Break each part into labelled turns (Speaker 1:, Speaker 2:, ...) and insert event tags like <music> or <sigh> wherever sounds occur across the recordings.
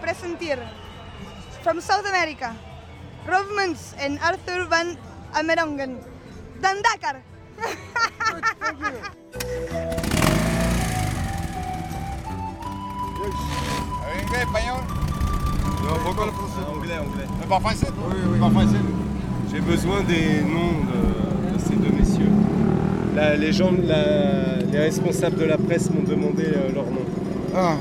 Speaker 1: presenteren. From South America, Muntz en Arthur van Amerongen. Dan Dakar.
Speaker 2: Anglais, espagnol
Speaker 3: Encore anglais, anglais.
Speaker 2: Pas français
Speaker 3: Oui, oui.
Speaker 2: Pas français
Speaker 3: J'ai besoin des noms de, de ces deux messieurs. La- les gens, la- les responsables de la presse m'ont demandé euh, leur nom.
Speaker 2: Ah,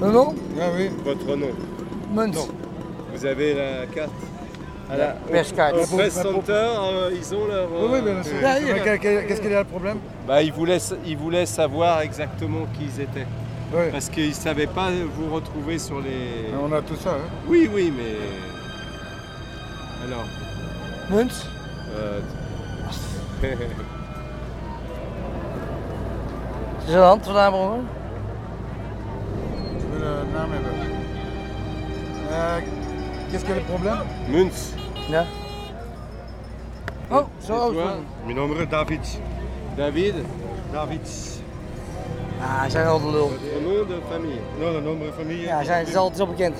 Speaker 2: jullie.
Speaker 4: Non
Speaker 2: Ja, oui.
Speaker 3: Votre nom.
Speaker 4: Munt.
Speaker 3: Non. Vous avez la carte à la. Au, au press center, euh, ils ont leur.
Speaker 2: Oui, oui,
Speaker 3: euh.
Speaker 2: Mais quel- quel- Qu'est-ce qu'il y a le problème
Speaker 3: bah, ils, voulaient, ils voulaient savoir exactement qui ils étaient.
Speaker 2: Oui.
Speaker 3: Parce qu'ils ne savaient pas vous retrouver sur les.
Speaker 2: On a tout ça, hein.
Speaker 3: Oui, oui, mais. Alors. Euh,
Speaker 4: Is er een hand vandaan hoor?
Speaker 2: Naam hebben. Euh, Qu'est-ce qu'il y a le problème
Speaker 3: Muntz.
Speaker 4: Ja. Oh, zo.
Speaker 5: Mijn naam David.
Speaker 3: David
Speaker 5: David.
Speaker 4: Ah, hij zijn al de lul.
Speaker 3: Ton nom de famille
Speaker 5: Nou, de naam van familie.
Speaker 4: Ja, zij is altijd zo bekend.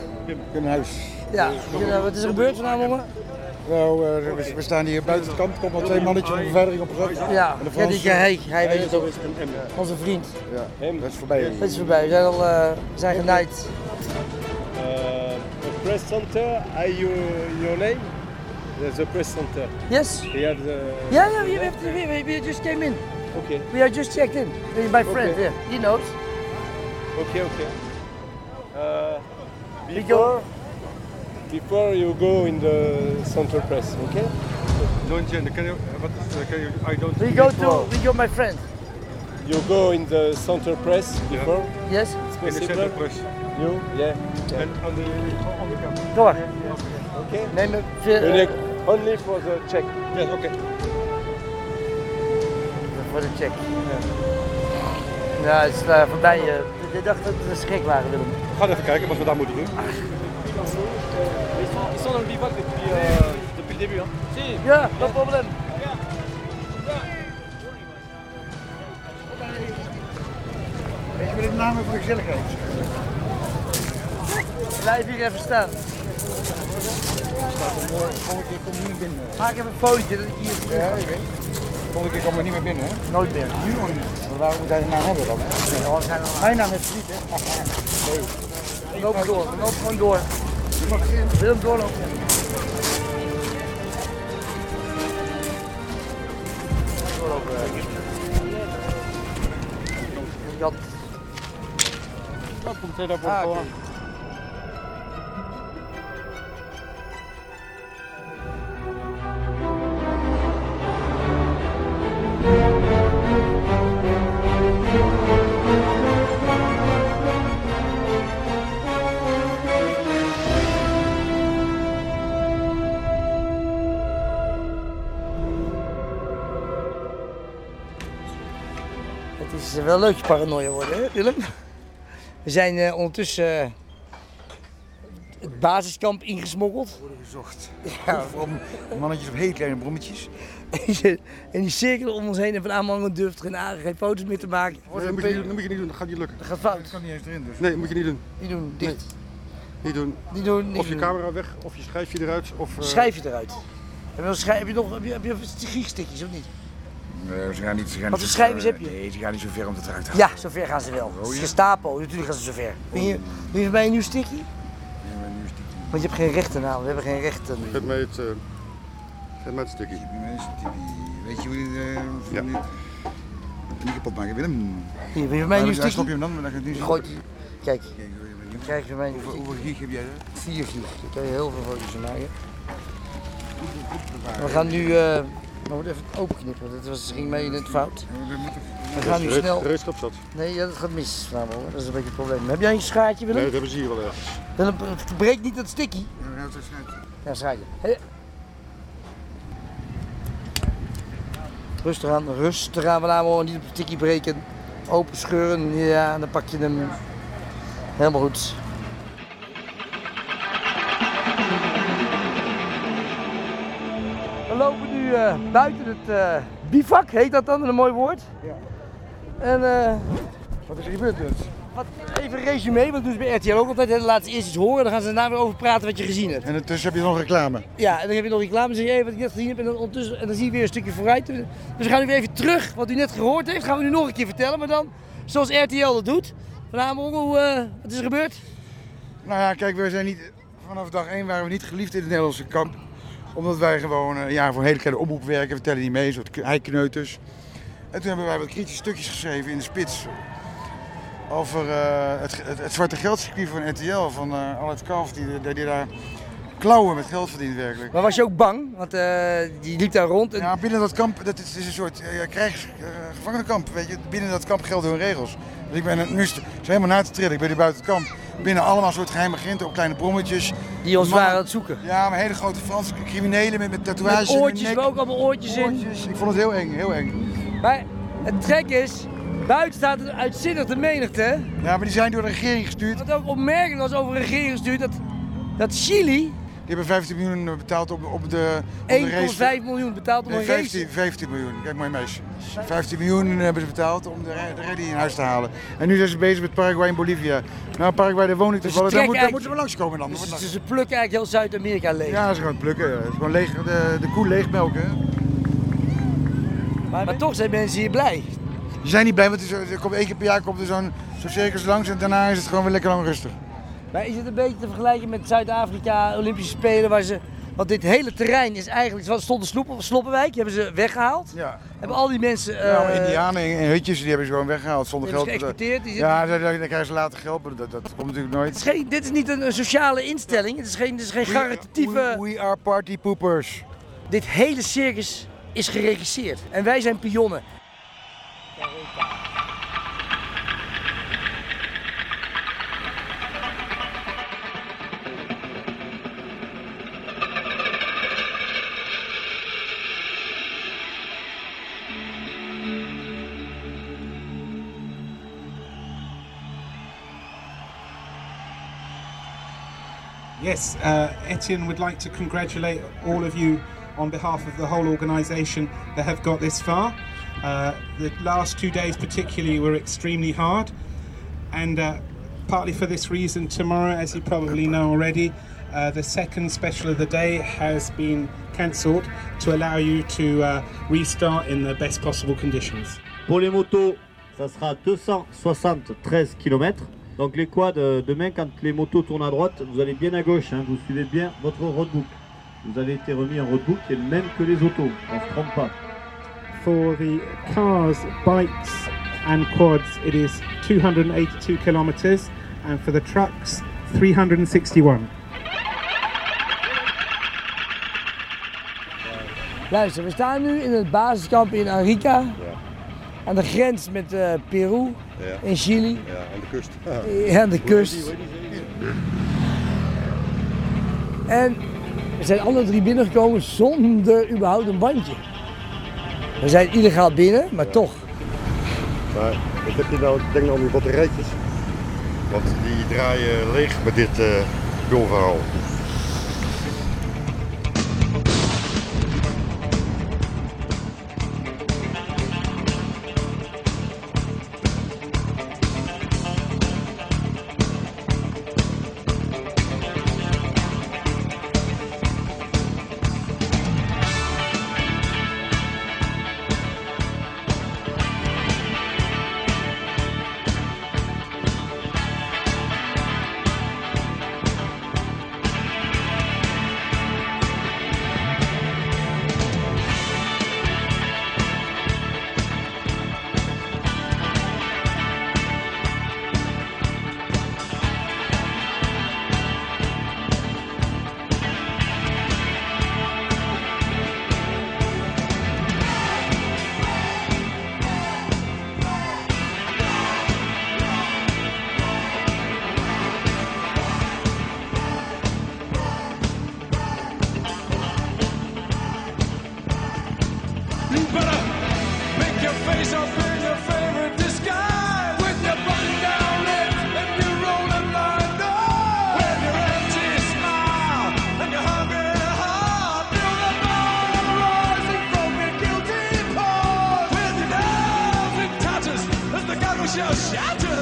Speaker 2: Een huis.
Speaker 4: Ja. Ja, Wat is er gebeurd vanavond, jongen?
Speaker 2: Nou, eh, we, we staan hier buiten het kamp. Er komen al twee mannetjes van beveiliging op gezet.
Speaker 4: Ja,
Speaker 2: En de
Speaker 4: ja hij, hij weet het ook. Onze vriend.
Speaker 2: Ja,
Speaker 3: Hem.
Speaker 2: dat is voorbij.
Speaker 4: Het is voorbij. We zijn al eh, we zijn genaaid.
Speaker 3: Uh, the press center, are you your name? There's the press center.
Speaker 4: Yes?
Speaker 3: You have the.
Speaker 4: Ja, ja, we, have to- we, we just came in.
Speaker 3: Okay,
Speaker 4: We are just checked in. My friend,
Speaker 3: Okay.
Speaker 4: yeah. He knows.
Speaker 3: okay, okay. Uh,
Speaker 4: We
Speaker 3: before, before you go in the center press, okay?
Speaker 5: Kan je, wat is, dan kan je, I don't
Speaker 4: We go to, we go my friend.
Speaker 3: You go in the center press before.
Speaker 4: Yes?
Speaker 3: It's
Speaker 5: in de
Speaker 3: possible.
Speaker 5: centerpress.
Speaker 3: You, yeah.
Speaker 5: En aan de andere kant.
Speaker 4: Door.
Speaker 3: Okay.
Speaker 4: Neem me veel,
Speaker 3: Only, only for the check.
Speaker 5: Ja, oké.
Speaker 4: voor de check. Ja, het is uh, voorbij. Uh, ik dacht dat we schrik waren, Willem.
Speaker 5: We gaan even kijken wat we daar moeten doen.
Speaker 6: Ils sont dans le bivouac depuis, euh, depuis le début. Hein. Si,
Speaker 4: Ja, no probleem.
Speaker 2: Weet je wat de naam hebben voor de gezelligheid?
Speaker 4: Blijf hier even staan.
Speaker 2: Volgende keer kom je niet binnen.
Speaker 4: Maak even een fotootje dat ik hier
Speaker 2: Ja, je weet. Volgende keer komen we niet meer binnen, hè?
Speaker 4: nooit meer.
Speaker 2: Nu nog niet. Maar waarom moet hij de naam hebben dan? hè? Mijn naam heeft niet, hè? <laughs>
Speaker 4: Loop door, loop gewoon door.
Speaker 2: Je mag erin.
Speaker 4: Willem doorlopen. Doorlopen. Jan.
Speaker 2: Dat komt verder
Speaker 4: Ah, wel leuk paranoia worden, hè Willem? We zijn eh, ondertussen eh, het basiskamp ingesmokkeld.
Speaker 2: worden gezocht.
Speaker 4: Ja. <laughs>
Speaker 2: Voor mannetjes op hele kleine brommetjes. <laughs>
Speaker 4: en die cirkelen om ons heen en van aanhangen durft geen, a- geen foto's meer te maken.
Speaker 5: Nee, dat moet je, niet- dat moet je niet doen, dat gaat niet lukken.
Speaker 4: Dat gaat
Speaker 2: Dat
Speaker 4: fout.
Speaker 2: kan niet eens erin, dus.
Speaker 5: Nee, dat moet je niet doen.
Speaker 4: Die doen dicht.
Speaker 5: Niet doen.
Speaker 4: Die doen niet
Speaker 5: Of je
Speaker 4: doen.
Speaker 5: camera weg, of je schijfje eruit, of... eh,
Speaker 4: Schrijf je eruit. Heb je, nog schrijf, heb je nog heb je, je of niet?
Speaker 2: Nee, ze gaan niet, ze gaan
Speaker 4: Wat
Speaker 2: niet
Speaker 4: voor
Speaker 2: zo-
Speaker 4: schijfjes heb je?
Speaker 2: Nee, ze gaan niet zo ver om het eruit te halen.
Speaker 4: Ja, zover gaan ze wel.
Speaker 2: Oh, ja?
Speaker 4: Gestapo, natuurlijk gaan ze zover. Wil je, wil je mij een nieuw
Speaker 2: maar nu is die-
Speaker 4: Want je hebt geen rechten nou, we hebben geen rechten.
Speaker 5: Geef mij het, eh geef mij het stukje.
Speaker 2: die mensen die- Weet je hoe je eh, hoe
Speaker 5: Ja.
Speaker 2: je- niet kapot maken, Willem?
Speaker 4: Hier, wil je mij een nieuw
Speaker 2: Ja, stop je hem dan, dan ga je het nu zien.
Speaker 4: Gooit. Kijk,
Speaker 2: Kijk, maar niet.
Speaker 4: van mij
Speaker 2: Hoeveel, hoeveel gig heb jij er?
Speaker 4: 4 gig. Daar kan je heel veel foto's van maken. We gaan nu, eh we moeten even het openknippen, het was, ging mee in het fout.
Speaker 2: We
Speaker 4: We gaan nu snel.
Speaker 5: Gereedschap zat.
Speaker 4: Nee, ja, dat gaat mis. Dat is een beetje het probleem. Heb jij een schaartje,
Speaker 5: Nee,
Speaker 4: Willem?
Speaker 5: dat hebben ze hier wel ergens.
Speaker 4: Willem, breek niet dat sticky.
Speaker 2: Ja, we het zo snel.
Speaker 4: Ja, schaartje. Hey. Rustig aan, rustig aan vanavond. Niet op de sticky breken. Open scheuren. Ja, dan pak je hem. Helemaal goed. Eh, buiten het eh bivak, heet dat dan, een mooi woord.
Speaker 2: Ja.
Speaker 4: En eh,
Speaker 2: Wat is er gebeurd dus?
Speaker 4: wat, even een resume, want dat doen ze bij RTL ook altijd. hè. Dan laten ze eerst iets horen, dan gaan ze daarna weer over praten wat je gezien hebt.
Speaker 2: En ondertussen heb je nog reclame.
Speaker 4: Ja, en dan heb je nog reclame, dan zeg je even wat ik net gezien heb en dan, ondertussen, en dan zie je weer een stukje vooruit. Dus we gaan nu weer even terug, wat u net gehoord heeft, gaan we nu nog een keer vertellen, maar dan zoals RTL dat doet. Van Hamel, hoe, wat is er gebeurd?
Speaker 2: Nou ja, kijk, we zijn niet, vanaf dag 1 waren we niet geliefd in het Nederlandse kamp. Omdat wij gewoon eh, ja, voor een hele kleine omroep werken, we tellen niet mee, soort heikneuters. En toen hebben wij wat kritische stukjes geschreven in de spits. Over eh, het, het, het zwarte geldcircuit van RTL, van eh al het kalf die, die, die daar klauwen met geld verdient werkelijk.
Speaker 4: Maar was je ook bang? Want die liep daar rond. En...
Speaker 2: Ja, binnen dat kamp, dat is, is een soort uh, krijgs, eh, gevangenenkamp, weet je. Binnen dat kamp gelden hun regels. Dus ik ben nu is het is helemaal na te trillen. Ik ben hier buiten het kamp. Binnen allemaal soort geheime agenten op kleine brommetjes.
Speaker 4: Die ons waren aan het zoeken.
Speaker 2: Ja, maar hele grote Franse criminelen met, met tatoeages.
Speaker 4: Met
Speaker 2: in
Speaker 4: oortjes, maar ook allemaal oortjes in.
Speaker 2: Oortjes. Ik vond het heel eng, heel eng.
Speaker 4: Maar het trek is, buiten staat het uitzinnig de menigte.
Speaker 2: Ja, maar die zijn door de regering gestuurd.
Speaker 4: Wat ook opmerkelijk was over de regering gestuurd, dat, dat Chili
Speaker 2: hebben 15 miljoen betaald op, op de, op de race.
Speaker 4: 1,5 miljoen betaald om
Speaker 2: Nee,
Speaker 4: een race.
Speaker 2: 15, 15 miljoen. Kijk, mooi meisje. 15 miljoen hebben ze betaald om de, de in huis te halen. En nu zijn ze bezig met Paraguay en Bolivia. Nou, Paraguay, daar woon ik
Speaker 4: Dus
Speaker 2: toevallig.
Speaker 4: ze
Speaker 2: Daar, moet, daar moeten we langskomen dan.
Speaker 4: Dus, dus ze plukken eigenlijk heel Zuid-Amerika leeg.
Speaker 2: Ja, ze gaan plukken. Het is gewoon leeg, de, de koe leegmelken.
Speaker 4: Maar, maar toch zijn mensen hier blij.
Speaker 2: Die zijn niet blij, want er komt één keer per jaar komt er zo'n zo'n circus langs en daarna is het gewoon weer lekker lang rustig.
Speaker 4: Maar is het een beetje te vergelijken met Zuid-Afrika, Olympische Spelen, waar ze... Want dit hele terrein is eigenlijk, er stond sloep, Sloppenwijk, die hebben ze weggehaald.
Speaker 2: Ja.
Speaker 4: Hebben al die mensen... Eh,
Speaker 2: Indianen en en hutjes die hebben ze gewoon weggehaald zonder geld.
Speaker 4: geëxporteerd, die zitten-
Speaker 2: Ja, dan, krijgen ze later geld, maar dat, dat komt natuurlijk nooit.
Speaker 4: Is geen, dit is niet een, een sociale instelling, het is geen, het is geen caritatieve...
Speaker 2: We, we are party poopers.
Speaker 4: Dit hele circus is geregisseerd. En wij zijn pionnen.
Speaker 7: Yes, uh, Etienne would like to congratulate all of you on behalf of the whole organisation that have got this far. Uh, the last two days, particularly, were extremely hard, and uh, partly for this reason, tomorrow, as you probably know already, uh, the second special of the day has been cancelled to allow you to uh, restart in the best possible conditions.
Speaker 8: Pour les motos, ça sera 273 km. Donc les quads, euh, demain quand les motos tournent à droite, vous allez bien à gauche, hein, vous suivez bien votre roadbook. Vous avez été remis un roadbook qui est le même que les autos, on ne se trompe pas.
Speaker 7: For the cars, bikes, and quads, it is 282 kilometres, and for the trucks, 361.
Speaker 4: Luister, we staan nu in het basiskamp in Arica. Aan de grens met eh, Peru,
Speaker 5: Ja.
Speaker 4: in Chili,
Speaker 5: Ja, aan de kust.
Speaker 4: eh, aan de kust. En we zijn alle drie binnengekomen zonder überhaupt een bandje. We zijn illegaal binnen, maar toch.
Speaker 5: Maar wat heb je nou, denk nou aan die batterijtjes? Want die draaien leeg met dit uh, bulverhaal.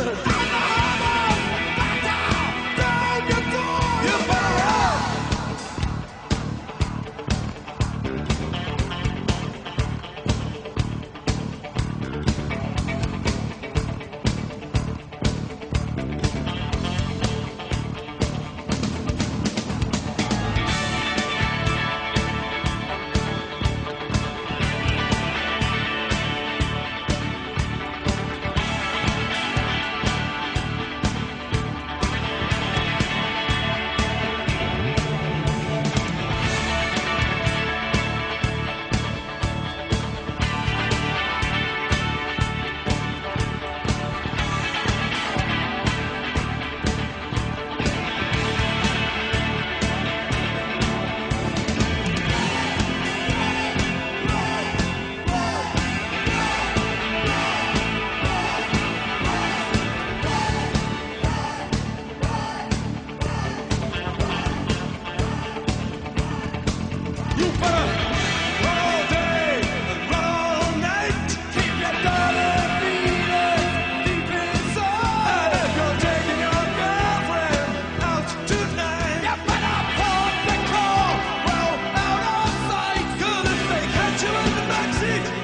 Speaker 5: Yeah. Music!